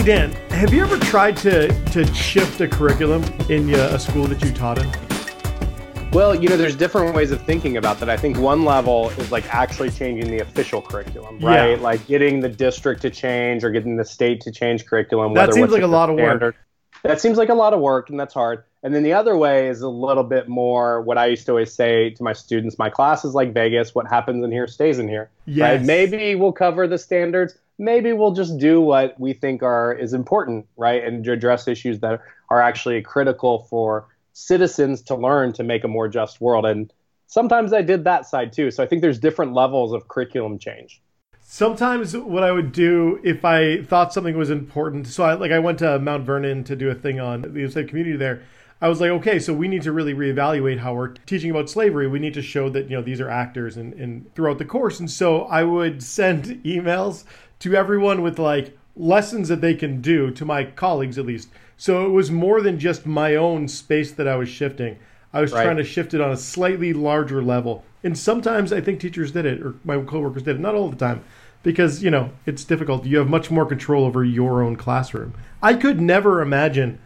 Hey Dan, have you ever tried to to shift a curriculum in a school that you taught in? Well, you know, there's different ways of thinking about that. I think one level is like actually changing the official curriculum, right? Yeah. Like getting the district to change or getting the state to change curriculum. That seems like a lot standard. of work. That seems like a lot of work, and that's hard. And then the other way is a little bit more what I used to always say to my students: my class is like Vegas. What happens in here stays in here. Yes. Right? Maybe we'll cover the standards, maybe we'll just do what we think are is important, right, and address issues that are actually critical for citizens to learn to make a more just world. And sometimes I did that side too. So I think there's different levels of curriculum change. Sometimes what I would do if I thought something was important, so I like I went to Mount Vernon to do a thing on the Osage community there. I was like, okay, so we need to really reevaluate how we're teaching about slavery. We need to show that you know these are actors and, and throughout the course. And so I would send emails to everyone with like lessons that they can do to my colleagues at least. So it was more than just my own space that I was shifting. I was right. trying to shift it on a slightly larger level. And sometimes I think teachers did it or my coworkers did it, not all the time. Because, you know, it's difficult. You have much more control over your own classroom. I could never imagine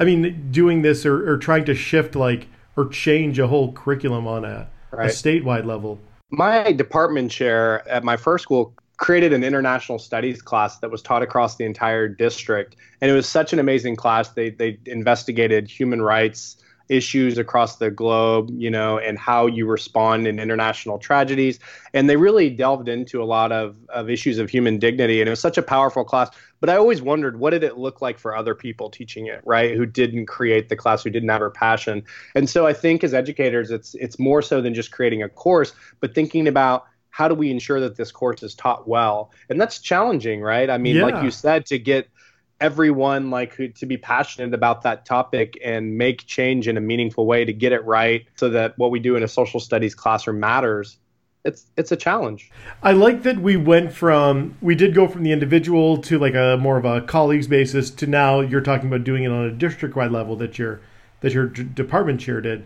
I mean doing this or, or trying to shift like or change a whole curriculum on a, right. a statewide level. My department chair at my first school created an international studies class that was taught across the entire district. And it was such an amazing class. They they investigated human rights issues across the globe you know and how you respond in international tragedies. And they really delved into a lot of, of issues of human dignity. And it was such a powerful class. But i always wondered what did it look like for other people teaching it right? Who didn't create the class who didn't have her passion. And so i think as educators it's it's more so than just creating a course but thinking about how do we ensure that this course is taught well? And that's challenging, right? I mean, yeah. like you said, to get everyone like to be passionate about that topic and make change in a meaningful way to get it right so that what we do in a social studies classroom matters it's it's a challenge. I like that we went from we did go from the individual to like a more of a colleagues basis to now you're talking about doing it on a district wide level that your that your d- department chair did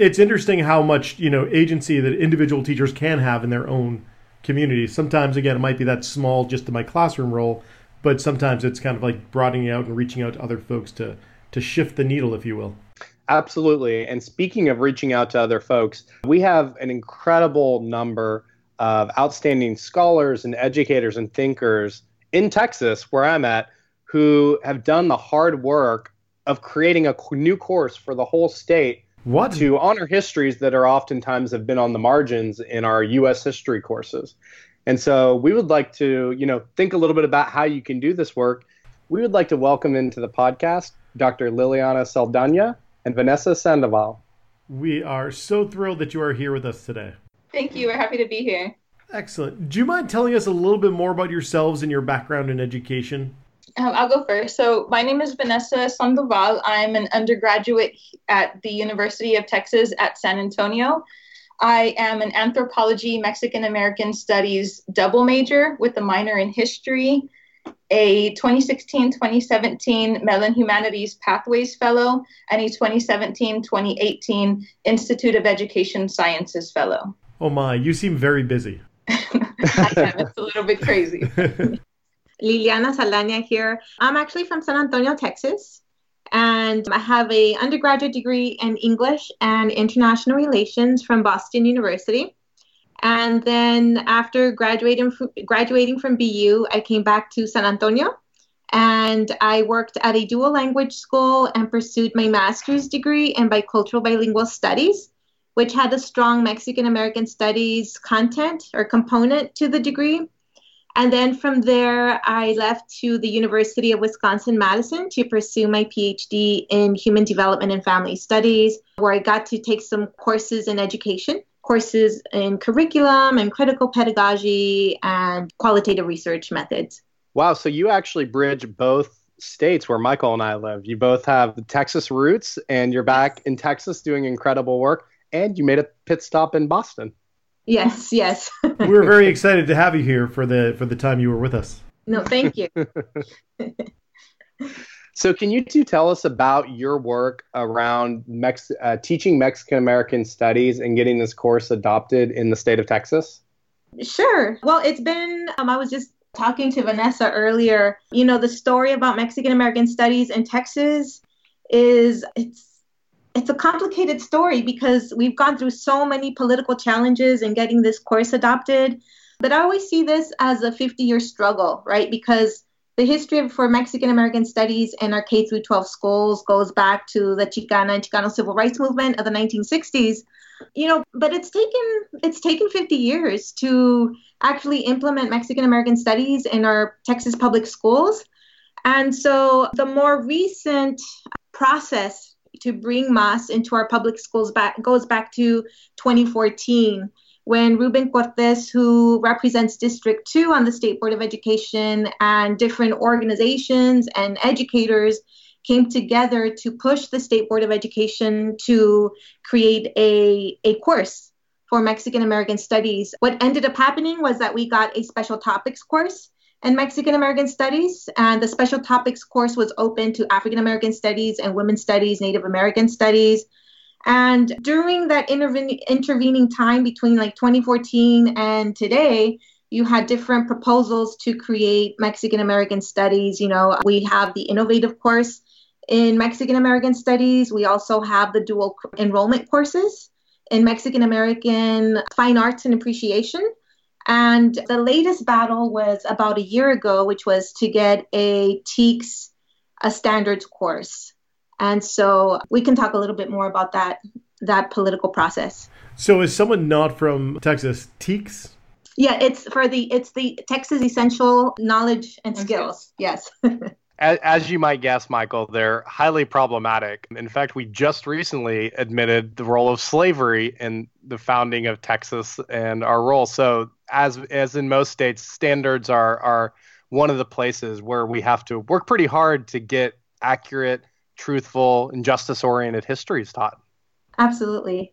it's interesting how much you know agency that individual teachers can have in their own community. Sometimes, again, it might be that small just in my classroom role, but sometimes it's kind of like broadening out and reaching out to other folks to to shift the needle, if you will. Absolutely. And speaking of reaching out to other folks, we have an incredible number of outstanding scholars and educators and thinkers in Texas, where I'm at, who have done the hard work of creating a new course for the whole state what? To honor histories that are oftentimes have been on the margins in our U.S. history courses. And so we would like to, you know, think a little bit about how you can do this work. We would like to welcome into the podcast Dr. Liliana Saldana and Vanessa Sandoval. We are so thrilled that you are here with us today. Thank you. We're happy to be here. Excellent. Do you mind telling us a little bit more about yourselves and your background in education? Um, I'll go first. So my name is Vanessa Sandoval. I'm an undergraduate at the University of Texas at San Antonio. I am an anthropology Mexican American studies double major with a minor in history, a 2016 2017 Mellon Humanities Pathways Fellow, and a 2017 2018 Institute of Education Sciences Fellow. Oh my, you seem very busy. I am. It's a little bit crazy. Liliana Saldana here. I'm actually from San Antonio, Texas, and I have a undergraduate degree in English and International Relations from Boston University. And then after graduating graduating from BU, I came back to San Antonio and I worked at a dual language school and pursued my master's degree in bicultural bilingual studies, which had a strong Mexican American studies content or component to the degree. And then from there, I left to the University of Wisconsin Madison to pursue my PhD in human development and family studies, where I got to take some courses in education, courses in curriculum and critical pedagogy and qualitative research methods. Wow, so you actually bridge both states where Michael and I live. You both have Texas roots, and you're back in Texas doing incredible work, and you made a pit stop in Boston. Yes, yes. we're very excited to have you here for the for the time you were with us. No, thank you. so, can you two tell us about your work around Mex- uh, teaching Mexican American studies and getting this course adopted in the state of Texas? Sure. Well, it's been, um, I was just talking to Vanessa earlier. You know, the story about Mexican American studies in Texas is it's it's a complicated story because we've gone through so many political challenges in getting this course adopted. But I always see this as a 50 year struggle, right? Because the history for Mexican American studies in our K through 12 schools goes back to the Chicana and Chicano civil rights movement of the 1960s. You know, but it's taken it's taken 50 years to actually implement Mexican American studies in our Texas public schools. And so the more recent process to bring MAS into our public schools back goes back to 2014 when Ruben Cortez, who represents District 2 on the State Board of Education, and different organizations and educators came together to push the State Board of Education to create a, a course for Mexican American Studies. What ended up happening was that we got a special topics course in Mexican American Studies, and the special topics course was open to African American Studies and Women's Studies, Native American Studies. And during that interven- intervening time between like 2014 and today, you had different proposals to create Mexican American Studies. You know, we have the innovative course in Mexican American Studies. We also have the dual enrollment courses in Mexican American Fine Arts and Appreciation. And the latest battle was about a year ago, which was to get a TEKS a standards course. And so we can talk a little bit more about that that political process. So is someone not from Texas TEKS? Yeah, it's for the it's the Texas Essential Knowledge and Skills. Yes. as, as, you might guess, Michael, they're highly problematic. In fact, we just recently admitted the role of slavery in the founding of Texas and our role. So, as as in most states, standards are are one of the places where we have to work pretty hard to get accurate truthful and justice oriented histories taught. Absolutely.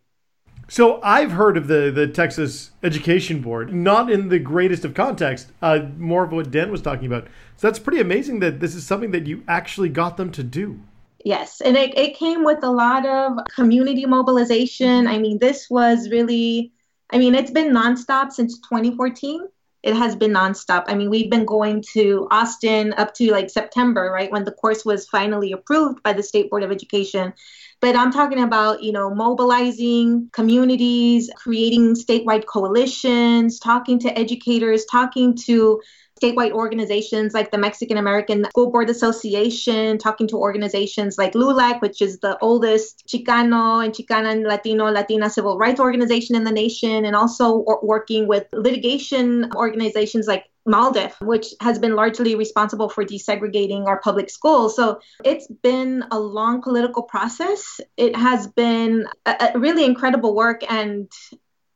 So I've heard of the, the Texas Education Board, not in the greatest of context, uh, more of what Dan was talking about. So that's pretty amazing that this is something that you actually got them to do. Yes, and it, it came with a lot of community mobilization. I mean, this was really, I mean, it's been nonstop since 2014 it has been nonstop. I mean, we've been going to Austin up to like September, right, when the course was finally approved by the State Board of Education. But I'm talking about, you know, mobilizing communities, creating statewide coalitions, talking to educators, talking to statewide organizations like the Mexican American School Board Association, talking to organizations like LULAC, which is the oldest Chicano and Chicana and Latino, Latina civil rights organization in the nation, and also working with litigation organizations like MALDEF, which has been largely responsible for desegregating our public schools. So it's been a long political process. It has been a, a really incredible work. And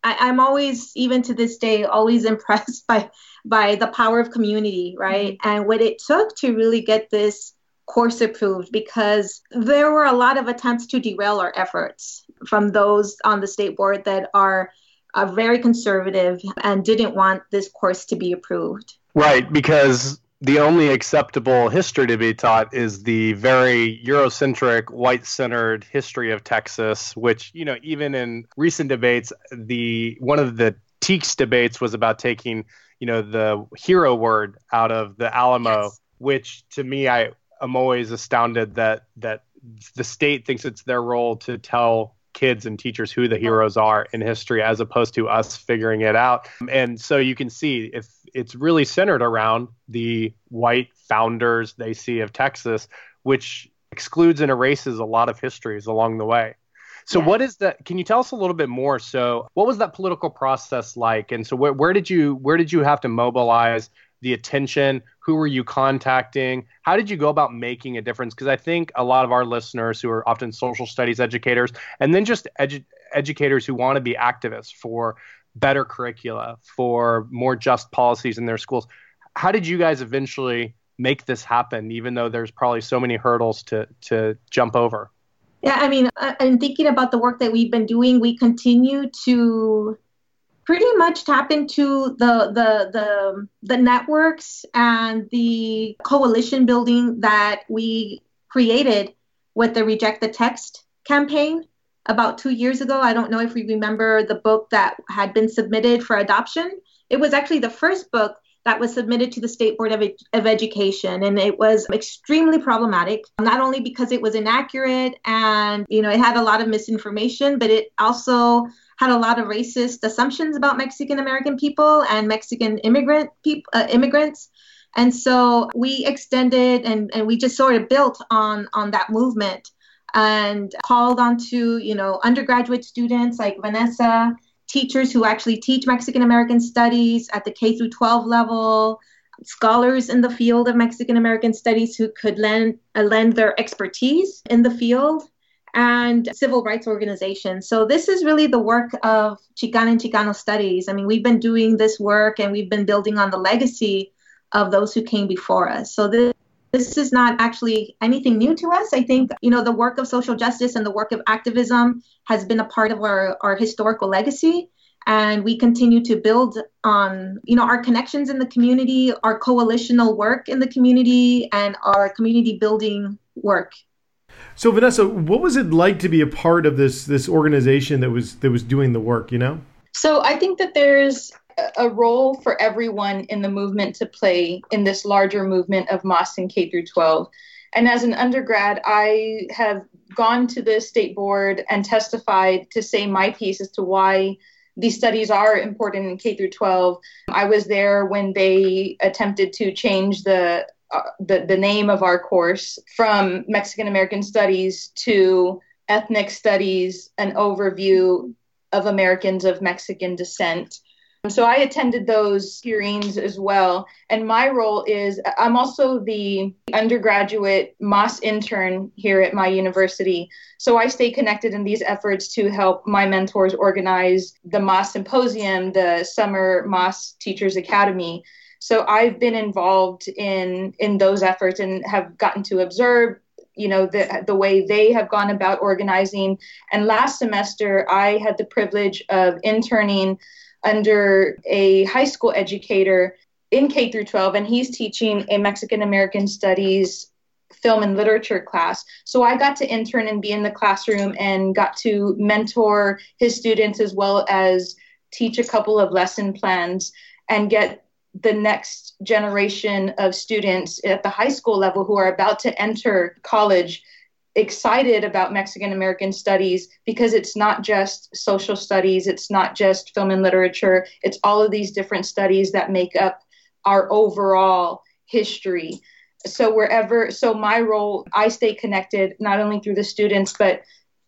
I, am always, even to this day, always impressed by by the power of community, right? Mm-hmm. And what it took to really get this course approved because there were a lot of attempts to derail our efforts from those on the state board that are uh, very conservative and didn't want this course to be approved. Right, because the only acceptable history to be taught is the very Eurocentric, white centered history of Texas, which, you know, even in recent debates, the one of the TEKS debates was about taking you know the hero word out of the Alamo, yes. which to me I am always astounded that that the state thinks it's their role to tell kids and teachers who the oh. heroes are in history as opposed to us figuring it out. And so you can see if it's really centered around the white founders they see of Texas, which excludes and erases a lot of histories along the way. So yeah. what is that? Can you tell us a little bit more? So what was that political process like? And so where, where did you where did you have to mobilize the attention? Who were you contacting? How did you go about making a difference? Because I think a lot of our listeners who are often social studies educators and then just edu- educators who want to be activists for better curricula, for more just policies in their schools. How did you guys eventually make this happen, even though there's probably so many hurdles to to jump over. Yeah, I mean, I'm thinking about the work that we've been doing. We continue to pretty much tap into the the the the networks and the coalition building that we created with the Reject the Text campaign about two years ago. I don't know if you remember the book that had been submitted for adoption. It was actually the first book that was submitted to the State Board of, of Education, and it was extremely problematic. Not only because it was inaccurate and you know it had a lot of misinformation, but it also had a lot of racist assumptions about Mexican American people and Mexican immigrant people, uh, immigrants. And so we extended and, and we just sort of built on on that movement and called on to you know undergraduate students like Vanessa teachers who actually teach Mexican American studies at the K through 12 level, scholars in the field of Mexican American studies who could lend uh, lend their expertise in the field and civil rights organizations. So this is really the work of Chicana and Chicano studies. I mean, we've been doing this work and we've been building on the legacy of those who came before us. So this this is not actually anything new to us. I think, you know, the work of social justice and the work of activism has been a part of our, our historical legacy. And we continue to build on, you know, our connections in the community, our coalitional work in the community, and our community building work. So Vanessa, what was it like to be a part of this this organization that was that was doing the work, you know? So I think that there's a role for everyone in the movement to play in this larger movement of and K through 12. And as an undergrad, I have gone to the state board and testified to say my piece as to why these studies are important in K through 12. I was there when they attempted to change the uh, the, the name of our course from Mexican American Studies to Ethnic Studies, an overview of Americans of Mexican descent. Um, so I attended those hearings as well. And my role is I'm also the undergraduate MAS intern here at my university. So I stay connected in these efforts to help my mentors organize the MAS Symposium, the Summer MAS Teachers Academy. So I've been involved in in those efforts and have gotten to observe you know the the way they have gone about organizing and last semester I had the privilege of interning under a high school educator in K through 12, and he's teaching a Mexican American Studies film and literature class. So I got to intern and be in the classroom and got to mentor his students as well as teach a couple of lesson plans and get the next generation of students at the high school level who are about to enter college excited about Mexican American studies because it's not just social studies, it's not just film and literature, it's all of these different studies that make up our overall history. So wherever so my role I stay connected not only through the students but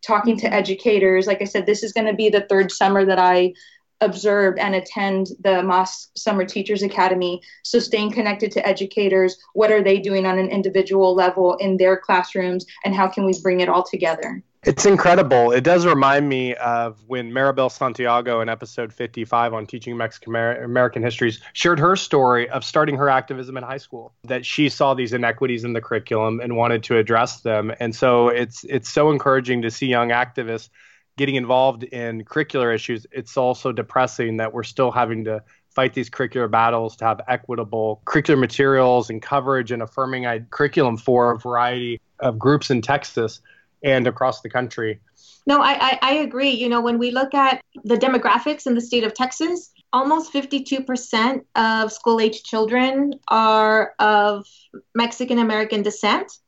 talking to educators. Like I said this is going to be the third summer that I observe and attend the MAS Summer Teachers Academy. So, staying connected to educators, what are they doing on an individual level in their classrooms, and how can we bring it all together? It's incredible. It does remind me of when Maribel Santiago in episode 55 on teaching Mexican American histories shared her story of starting her activism in high school. That she saw these inequities in the curriculum and wanted to address them. And so it's it's so encouraging to see young activists getting involved in curricular issues, it's also depressing that we're still having to fight these curricular battles to have equitable curricular materials and coverage and affirming curriculum for a variety of groups in Texas and across the country. No, I, I, I agree. You know, when we look at the demographics in the state of Texas, almost 52% of school age children are of Mexican American descent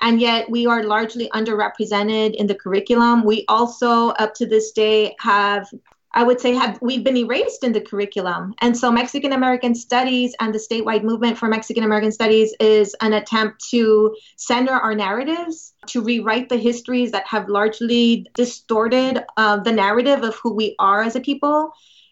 and yet we are largely underrepresented in the curriculum. We also, up to this day, have I would say have we've been erased in the curriculum. And so Mexican American Studies and the statewide movement for Mexican American Studies is an attempt to center our narratives, to rewrite the histories that have largely distorted uh, the narrative of who we are as a people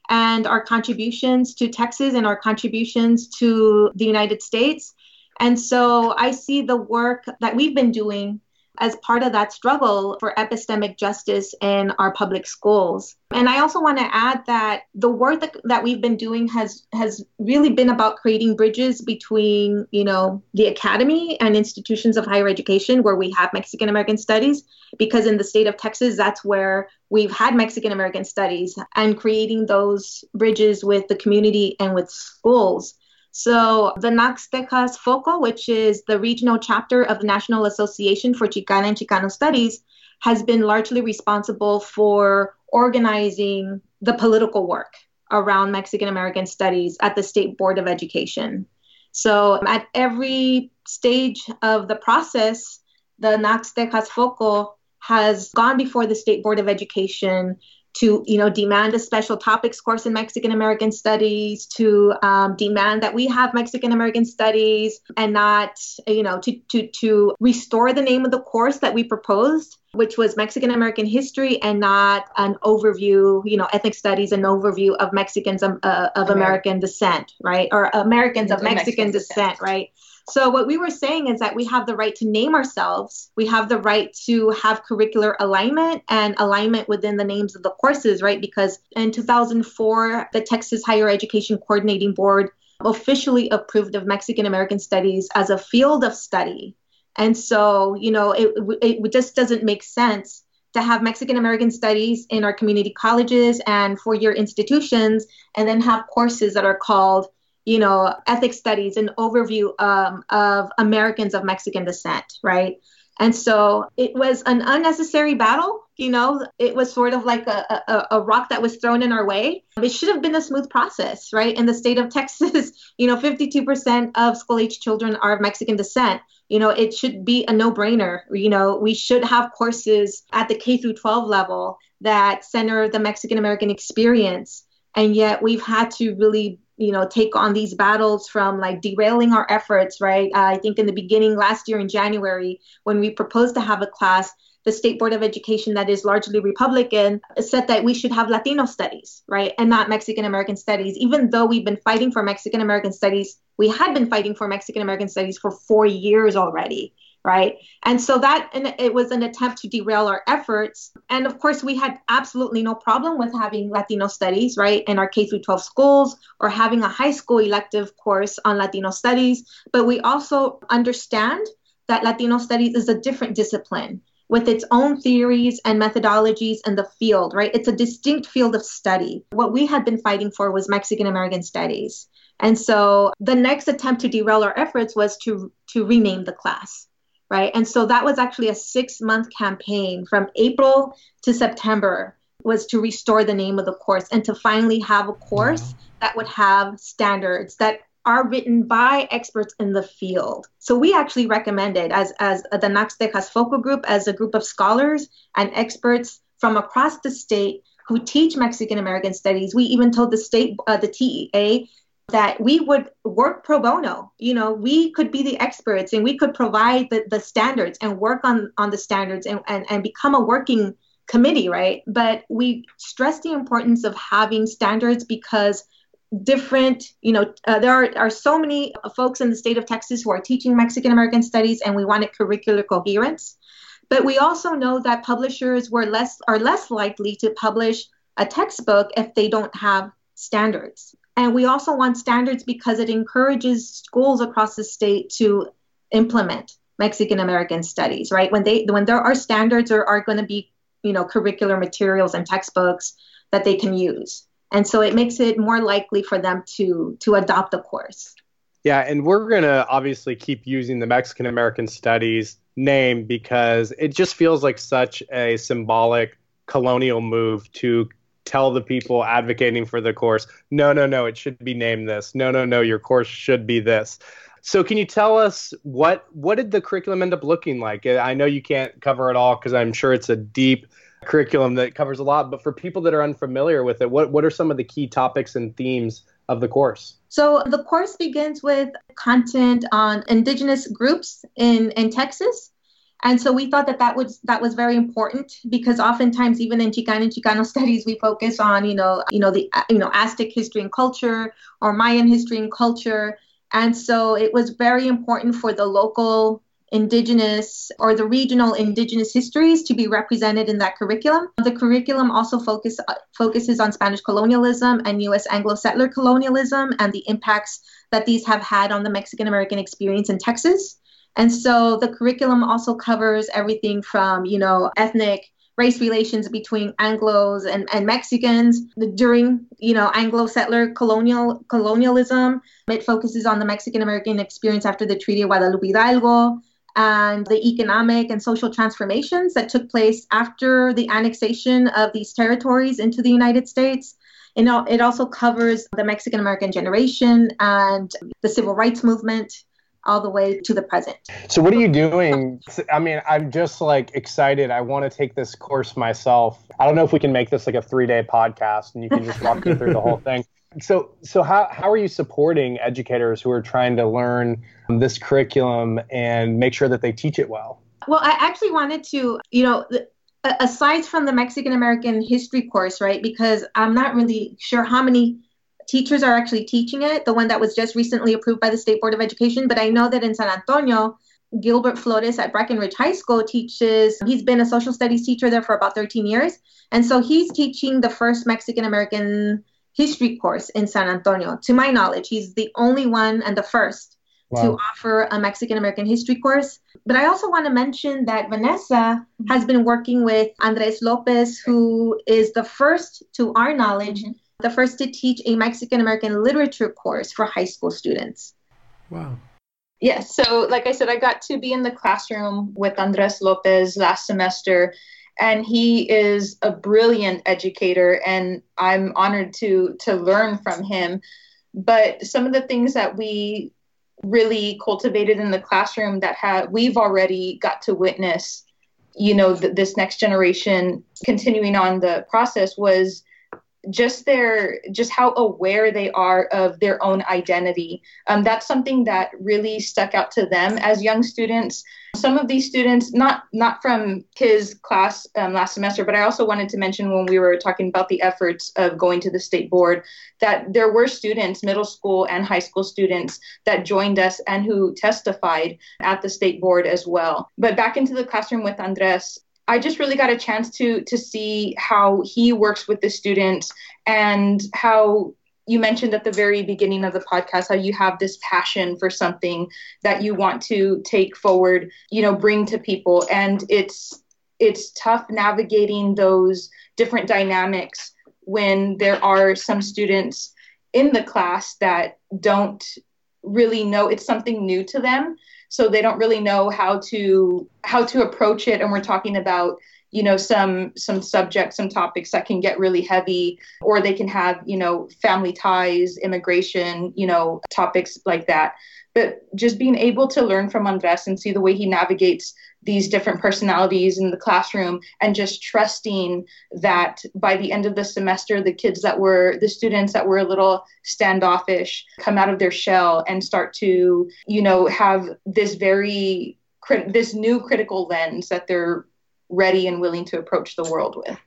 and our contributions to Texas and our contributions to the United States and so I see the work that we've been doing as part of that struggle for epistemic justice in our public schools. And I also want to add that the work that, that we've been doing has has really been about creating bridges between, you know, the academy and institutions of higher education where we have Mexican American studies, because in the state of Texas, that's where we've had Mexican American studies and creating those bridges with the community and with schools so the NACCS Texas FOCO, which is the regional chapter of the National Association for Chicana and Chicano Studies, has been largely responsible for organizing the political work around Mexican American studies at the State Board of Education. So at every stage of the process, the NACCS Texas FOCO has gone before the State Board of Education to you know demand a special topics course in Mexican American Studies, to um, demand that we have Mexican American Studies, and not you know to to to restore the name of the course that we proposed, which was Mexican American History, and not an overview, you know, ethnic studies, an overview of Mexicans um, uh, of American. Descent, right, or Americans of Mexican, Mexican descent, descent, right. So, what we were saying is that we have the right to name ourselves. We have the right to have curricular alignment and alignment within the names of the courses, right? Because in 2004, the Texas Higher Education Coordinating Board officially approved of Mexican American Studies as a field of study. And so, you know, it, it just doesn't make sense to have Mexican American studies in our community colleges and four year institutions, and then have courses that are called you know, ethnic studies, an overview um, of Americans of Mexican descent, right? And so it was an unnecessary battle. You know, it was sort of like a, a, a, rock that was thrown in our way. It should have been a smooth process, right? In the state of Texas, you know, 52% of school age children are of Mexican descent. You know, it should be a no brainer. You know, we should have courses at the K through 12 level that center the Mexican American experience. And yet we've had to really you know take on these battles from like derailing our efforts right? Uh, i think in the beginning last year in january when we proposed to have a class the state board of education that is largely republican said that we should have latino studies right and not mexican american studies. Even though we've been fighting for mexican american studies we had been fighting for mexican american studies for four years already right? And so that and it was an attempt to derail our efforts. And of course, we had absolutely no problem with having Latino studies, right, in our K through 12 schools or having a high school elective course on Latino studies. But we also understand that Latino studies is a different discipline with its own theories and methodologies in the field, right? It's a distinct field of study. What we had been fighting for was Mexican American studies. And so the next attempt to derail our efforts was to to rename the class right? And so that was actually a six month campaign from April to September was to restore the name of the course and to finally have a course that would have standards that are written by experts in the field. So we actually recommended as as the NACCS Texas Foco Group as a group of scholars and experts from across the state who teach Mexican American studies. We even told the state, uh, the TEA, that we would work pro bono. You know we could be the experts and we could provide the, the standards and work on on the standards and, and and become a working committee right? But we stress the importance of having standards because different you know uh, there are, are so many folks in the state of texas who are teaching mexican american studies and we wanted curricular coherence. But we also know that publishers were less are less likely to publish a textbook if they don't have standards and we also want standards because it encourages schools across the state to implement Mexican American studies, right? When they when there are standards or are going to be, you know, curricular materials and textbooks that they can use. And so it makes it more likely for them to to adopt the course. Yeah, and we're going to obviously keep using the Mexican American Studies name because it just feels like such a symbolic colonial move to tell the people advocating for the course, no, no, no, it should be named this. No, no, no, your course should be this. So can you tell us what what did the curriculum end up looking like? Uh, I know you can't cover it all because I'm sure it's a deep curriculum that covers a lot, but for people that are unfamiliar with it, what what are some of the key topics and themes of the course? So the course begins with content on indigenous groups in in Texas and so we thought that that was that was very important because oftentimes even in Chicano and Chicano studies we focus on you know you know the you know Aztec history and culture or Mayan history and culture and so it was very important for the local indigenous or the regional indigenous histories to be represented in that curriculum. The curriculum also focus, focuses on Spanish colonialism and US Anglo settler colonialism and the impacts that these have had on the Mexican American experience in Texas. And so the curriculum also covers everything from, you know, ethnic race relations between Anglos and, and Mexicans during, you know, Anglo settler colonial colonialism. It focuses on the Mexican American experience after the Treaty of Guadalupe Hidalgo and the economic and social transformations that took place after the annexation of these territories into the United States. And it also covers the Mexican American generation and the civil rights movement all the way to the present. So, what are you doing? I mean, I'm just like excited. I want to take this course myself. I don't know if we can make this like a three day podcast and you can just walk me through the whole thing. So, so how, how are you supporting educators who are trying to learn this curriculum and make sure that they teach it well? Well, I actually wanted to, you know, aside from the Mexican American history course, right? Because I'm not really sure how many teachers are actually teaching it, the one that was just recently approved by the State Board of Education. But I know that in San Antonio, Gilbert Flores at Brackenridge High School teaches, he's been a social studies teacher there for about 13 years. And so he's teaching the first Mexican American history course in San Antonio. To my knowledge, he's the only one and the first wow. to offer a Mexican American history course. But I also want to mention that Vanessa has been working with Andres Lopez, who is the first, to our knowledge, mm-hmm the first to teach a Mexican American literature course for high school students. Wow. Yes. So, like I said, I got to be in the classroom with Andres Lopez last semester, and he is a brilliant educator, and I'm honored to to learn from him. But some of the things that we really cultivated in the classroom that have we've already got to witness, you know, th- this next generation continuing on the process was just their just how aware they are of their own identity. Um, that's something that really stuck out to them as young students. Some of these students not not from his class um, last semester but i also wanted to mention when we were talking about the efforts of going to the state board that there were students middle school and high school students that joined us and who testified at the state board as well. But back into the classroom with andres I just really got a chance to to see how he works with the students and how you mentioned at the very beginning of the podcast how you have this passion for something that you want to take forward, you know, bring to people. And it's it's tough navigating those different dynamics when there are some students in the class that don't really know it's something new to them so they don't really know how to how to approach it. And we're talking about you know some some subjects some topics that can get really heavy or they can have you know family ties immigration you know topics like that but just being able to learn from andres and see the way he navigates these different personalities in the classroom and just trusting that by the end of the semester the kids that were the students that were a little standoffish come out of their shell and start to you know have this very this new critical lens that they're ready and willing to approach the world with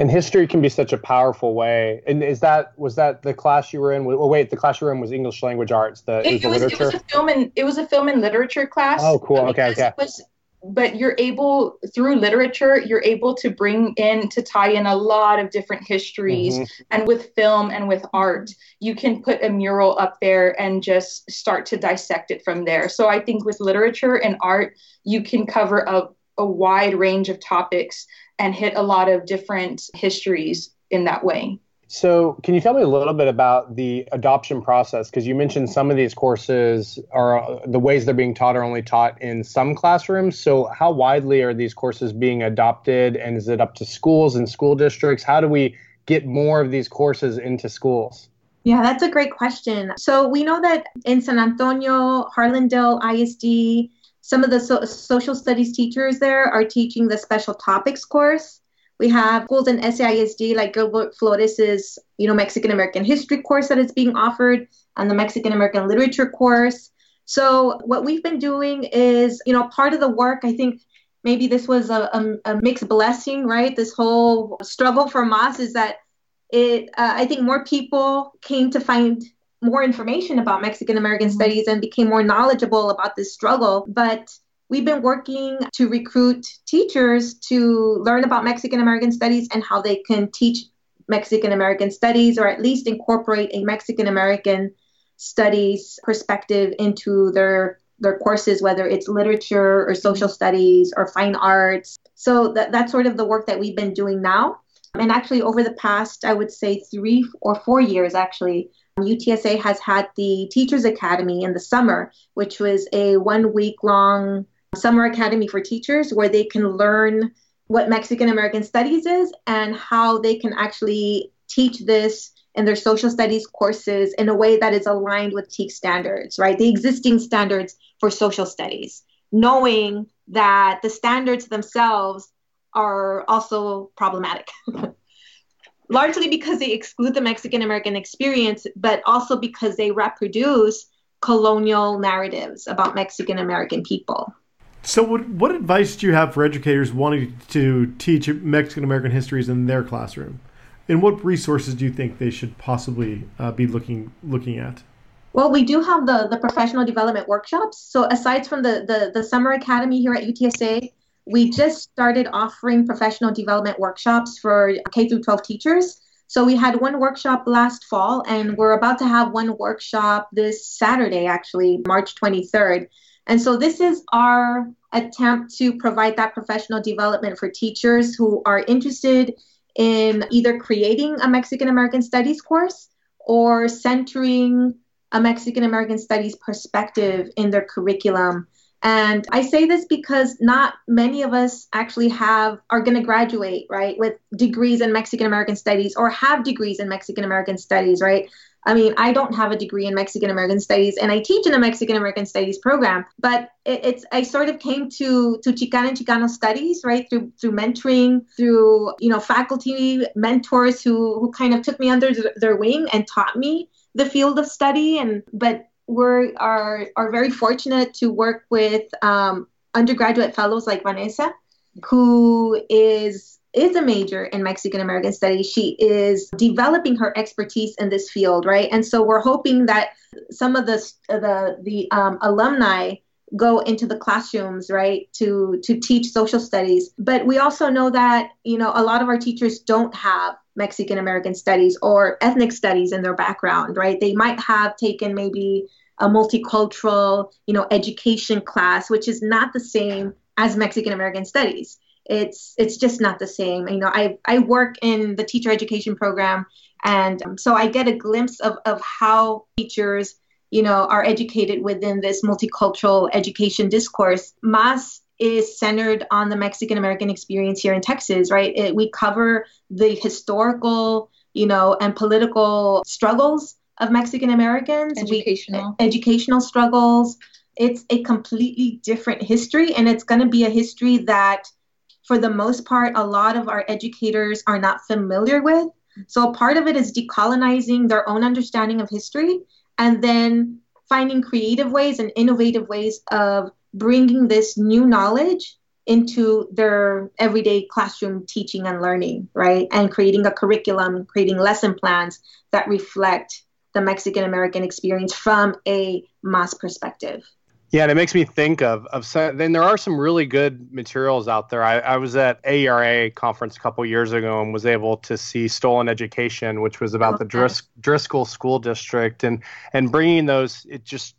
and history can be such a powerful way. And is that was that the class you were in? Oh wait, the class you were in was English language arts. The it, it was, literature. It was a film and it was a film and literature class. Oh, cool. Okay, okay. Was but you're able through literature you're able to bring in to tie in a lot of different histories mm-hmm. and with film and with art you can put a mural up there and just start to dissect it from there so i think with literature and art you can cover a, a wide range of topics and hit a lot of different histories in that way so, can you tell me a little bit about the adoption process? Because you mentioned some of these courses are the ways they're being taught are only taught in some classrooms. So, how widely are these courses being adopted? And is it up to schools and school districts? How do we get more of these courses into schools? Yeah, that's a great question. So, we know that in San Antonio, Harlandale ISD, some of the so- social studies teachers there are teaching the special topics course. We have schools in SAISD like Gilbert Flores's, you know, Mexican American history course that is being offered and the Mexican American literature course. So what we've been doing is, you know, part of the work, I think maybe this was a, a, a mixed blessing, right? This whole struggle for MAS is that it, uh, I think more people came to find more information about Mexican American mm-hmm. studies and became more knowledgeable about this struggle. But we've been working to recruit teachers to learn about Mexican American studies and how they can teach Mexican American studies or at least incorporate a Mexican American studies perspective into their their courses whether it's literature or social mm-hmm. studies or fine arts. So that, that's sort of the work that we've been doing now. And actually over the past i would say three or four years actually utsa has had the teachers academy in the summer which was a one week long summer academy for teachers where they can learn what Mexican American studies is and how they can actually teach this in their social studies courses in a way that is aligned with TEKS standards, right? The existing standards for social studies, knowing that the standards themselves are also problematic. Largely because they exclude the Mexican American experience, but also because they reproduce colonial narratives about Mexican American people. So, what, what advice do you have for educators wanting to teach Mexican American histories in their classroom? And what resources do you think they should possibly uh, be looking looking at? Well, we do have the, the professional development workshops. So, aside from the, the, the summer academy here at UTSA, we just started offering professional development workshops for K through 12 teachers. So we had one workshop last fall, and we're about to have one workshop this Saturday, actually, March 23rd. And so this is our attempt to provide that professional development for teachers who are interested in either creating a Mexican American Studies course or centering a Mexican American Studies perspective in their curriculum. And I say this because not many of us actually have are going to graduate, right, with degrees in Mexican American Studies or have degrees in Mexican American Studies, right? I mean, I don't have a degree in Mexican American Studies, and I teach in a Mexican American Studies program. But it, it's I sort of came to to Chicana and Chicano studies, right, through through mentoring, through you know faculty mentors who who kind of took me under their wing and taught me the field of study. And but we are are very fortunate to work with um, undergraduate fellows like Vanessa, who is is a major in Mexican American studies. She is developing her expertise in this field, right? And so we're hoping that some of the the the um, alumni go into the classrooms right to to teach social studies but we also know that you know a lot of our teachers don't have mexican american studies or ethnic studies in their background right they might have taken maybe a multicultural you know education class which is not the same as mexican american studies. It's it's just not the same. You know i i work in the teacher education program and um, so i get a glimpse of of how teachers you know are educated within this multicultural education discourse. Mas is centered on the mexican american experience here in texas right? It, we cover the historical you know and political struggles of mexican americans educational we, educational struggles it's a completely different history and it's going to be a history that for the most part, a lot of our educators are not familiar with. So part of it is decolonizing their own understanding of history and then finding creative ways and innovative ways of bringing this new knowledge into their everyday classroom teaching and learning, right? And creating a curriculum, creating lesson plans that reflect the Mexican American experience from a Mas perspective. Yeah, and it makes me think of of some, then there are some really good materials out there. I, I was at AERA conference a couple years ago and was able to see Stolen Education, which was about oh, okay. the Dris, Driscoll School District, and and bringing those. It just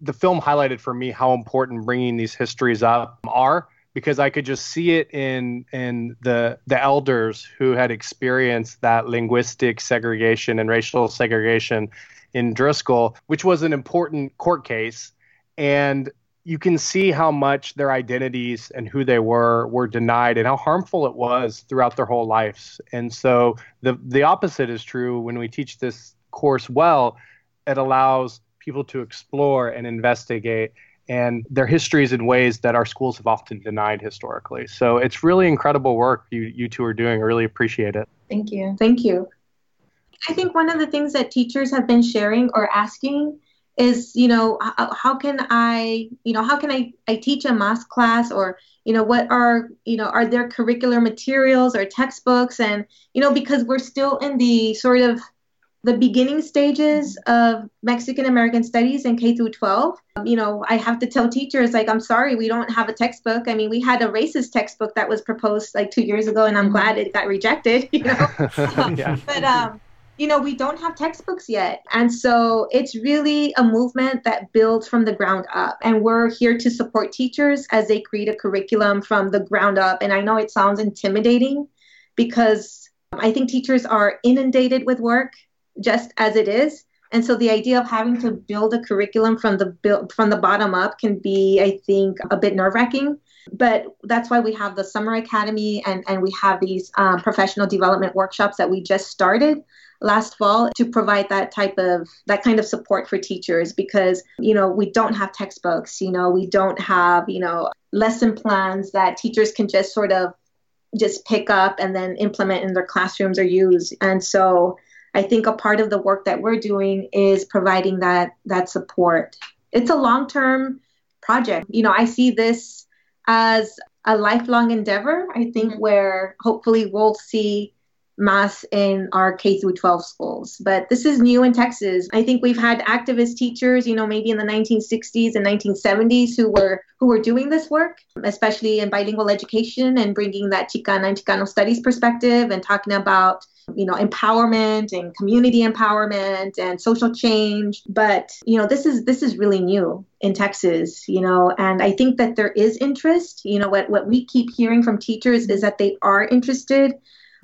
the film highlighted for me how important bringing these histories up are because I could just see it in in the the elders who had experienced that linguistic segregation and racial segregation in Driscoll, which was an important court case. And you can see how much their identities and who they were were denied and how harmful it was throughout their whole lives. And so the the opposite is true when we teach this course well. It allows people to explore and investigate and their histories in ways that our schools have often denied historically. So it's really incredible work you you two are doing. I really appreciate it. Thank you. Thank you. I think one of the things that teachers have been sharing or asking is you know how, how can i you know how can i i teach a mas class or you know what are you know are there curricular materials or textbooks? And you know because we're still in the sort of the beginning stages mm-hmm. of Mexican American studies in K through 12. Um, you know, I have to tell teachers, like, I'm sorry, we don't have a textbook. I mean, we had a racist textbook that was proposed like two years ago, and I'm mm-hmm. glad it got rejected, you know. yeah. But, um, you know, we don't have textbooks yet. And so it's really a movement that builds from the ground up. And we're here to support teachers as they create a curriculum from the ground up. And I know it sounds intimidating because um, I think teachers are inundated with work just as it is. And so the idea of having to build a curriculum from the from the bottom up can be, I think, a bit nerve wracking. But that's why we have the Summer Academy and, and we have these um, professional development workshops that we just started last fall to provide that type of that kind of support for teachers because you know we don't have textbooks you know we don't have you know lesson plans that teachers can just sort of just pick up and then implement in their classrooms or use and so I think a part of the work that we're doing is providing that that support. It's a long-term project. You know, I see this as a lifelong endeavor. I think mm-hmm. where hopefully we'll see MAS in our K through 12 schools. But this is new in Texas. I think we've had activist teachers, you know, maybe in the 1960s and 1970s who were who were doing this work, especially in bilingual education and bringing that Chicana and Chicano studies perspective and talking about you know empowerment and community empowerment and social change but you know this is this is really new in texas you know and i think that there is interest you know what what we keep hearing from teachers is that they are interested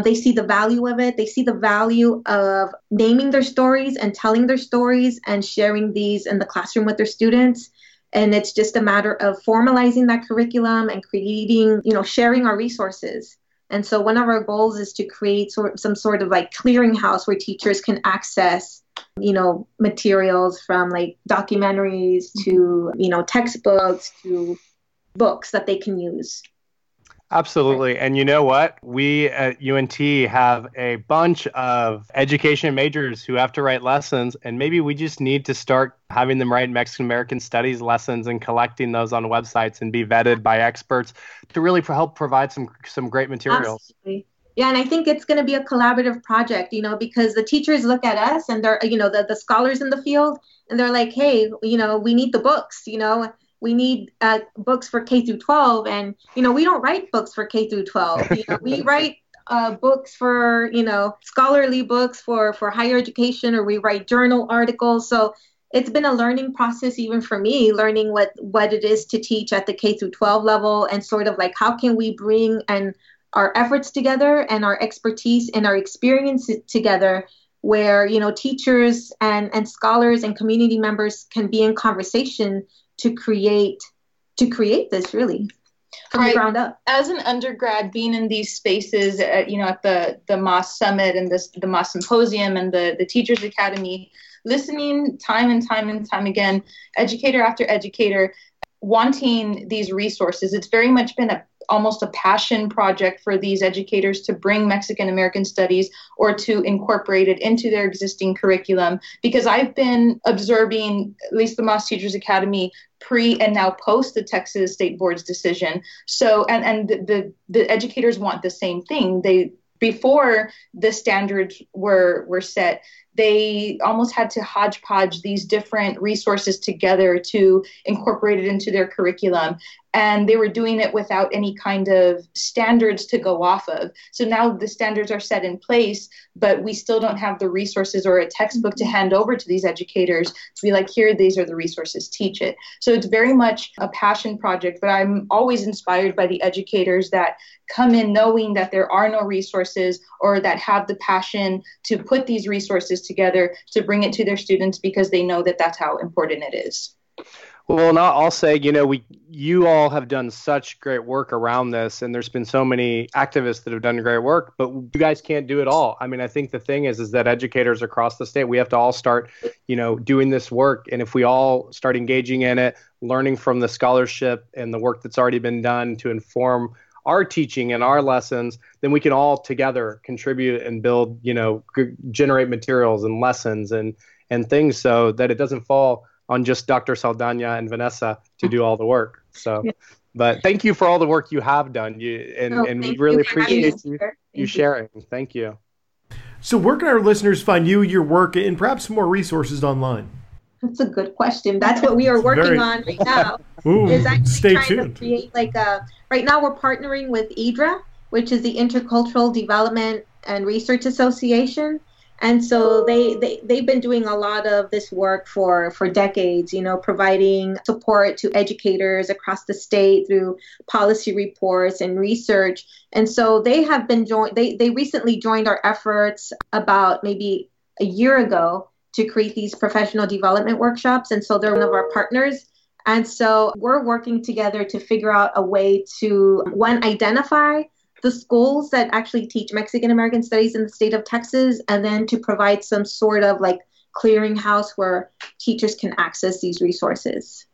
they see the value of it. They see the value of naming their stories and telling their stories and sharing these in the classroom with their students. And it's just a matter of formalizing that curriculum and creating, you know, sharing our resources. And so one of our goals is to create sort some sort of like clearinghouse where teachers can access, you know, materials from like documentaries to, you know, textbooks to books that they can use. Absolutely. And you know what? We at UNT have a bunch of education majors who have to write lessons, and maybe we just need to start having them write Mexican American studies lessons and collecting those on websites and be vetted by experts to really help provide some some great materials. Absolutely. Yeah, and I think it's going to be a collaborative project, you know, because the teachers look at us and they're, you know, the, the scholars in the field, and they're like, hey, you know, we need the books, you know, we need uh, books for K through 12, and you know we don't write books for K through 12. You know, we write uh, books for you know scholarly books for for higher education, or we write journal articles. So it's been a learning process even for me, learning what what it is to teach at the K through 12 level, and sort of like how can we bring and our efforts together and our expertise and our experience together where you know teachers and and scholars and community members can be in conversation to create to create this really from right. the ground up. As an undergrad, being in these spaces, at, you know, at the the MAS Summit and this the MAS Symposium and the the Teachers Academy, listening time and time and time again, educator after educator, wanting these resources. It's very much been a almost a passion project for these educators to bring Mexican American studies or to incorporate it into their existing curriculum. Because I've been observing, at least the MAS Teachers Academy, pre and now post the Texas State Board's decision. So, and and the, the, the educators want the same thing. They before the standards were were set they almost had to hodgepodge these different resources together to incorporate it into their curriculum and they were doing it without any kind of standards to go off of. So now the standards are set in place, but we still don't have the resources or a textbook to hand over to these educators to be like, here, these are the resources, teach it. So it's very much a passion project, but I'm always inspired by the educators that come in knowing that there are no resources or that have the passion to put these resources together to bring it to their students because they know that that's how important it is. Well, and I'll say, you know, we you all have done such great work around this, and there's been so many activists that have done great work, but you guys can't do it all. I mean, I think the thing is, is that educators across the state, we have to all start, you know, doing this work, and if we all start engaging in it, learning from the scholarship and the work that's already been done to inform our teaching and our lessons, then we can all together contribute and build, you know, g- generate materials and lessons and and things so that it doesn't fall on just Dr. Saldana and Vanessa to do all the work. So, yeah. but thank you for all the work you have done. You and, oh, and we really appreciate you, you sharing. Thank you. So, where can our listeners find you, your work, and perhaps more resources online? That's a good question. That's what we are working Very- on right now. Ooh, is actually stay trying tuned. to create like a. Right now, we're partnering with IDRA, which is the Intercultural Development and Research Association, and so they they they've been doing a lot of this work for for decades. You know, providing support to educators across the state through policy reports and research. And so they have been joined. They they recently joined our efforts about maybe a year ago to create these professional development workshops. And so they're one of our partners. And so we're working together to figure out a way to, one, identify the schools that actually teach Mexican American studies in the state of Texas, and then to provide some sort of like clearinghouse where teachers can access these resources.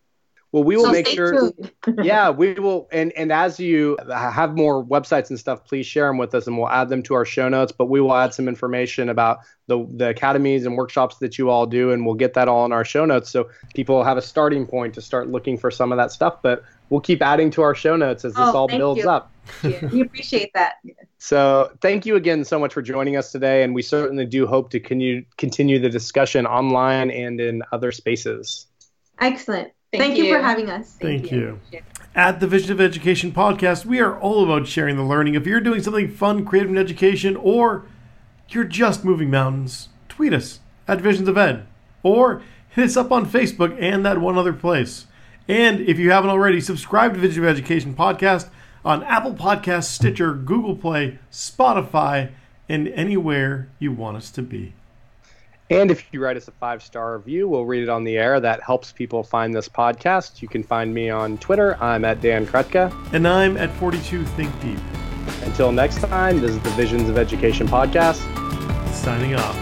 Well, we will so make sure. yeah, we will. And and as you have more websites and stuff, please share them with us, and we'll add them to our show notes. But we will add some information about the the academies and workshops that you all do, and we'll get that all in our show notes, so people have a starting point to start looking for some of that stuff. But we'll keep adding to our show notes as this Oh, all thank builds you. up. we appreciate that. So thank you again so much for joining us today, and we certainly do hope to continue continue the discussion online and in other spaces. Excellent. Thank Thank, you. you. for having us. Thank you. At the Vision of Education podcast, we are all about sharing the learning. If you're doing something fun, creative in education, or you're just moving mountains, tweet us at Visions of Ed, or hit us up on Facebook and that one other place. And if you haven't already, subscribe to Vision of Education podcast on Apple Podcasts, Stitcher, Google Play, Spotify, and anywhere you want us to be. And if you write us a five star review, we'll read it on the air. That helps people find this podcast. You can find me on Twitter. I'm at Dan Krutka. And I'm at 42 Think Deep, Until next time, this is the Visions of Education podcast. signing off.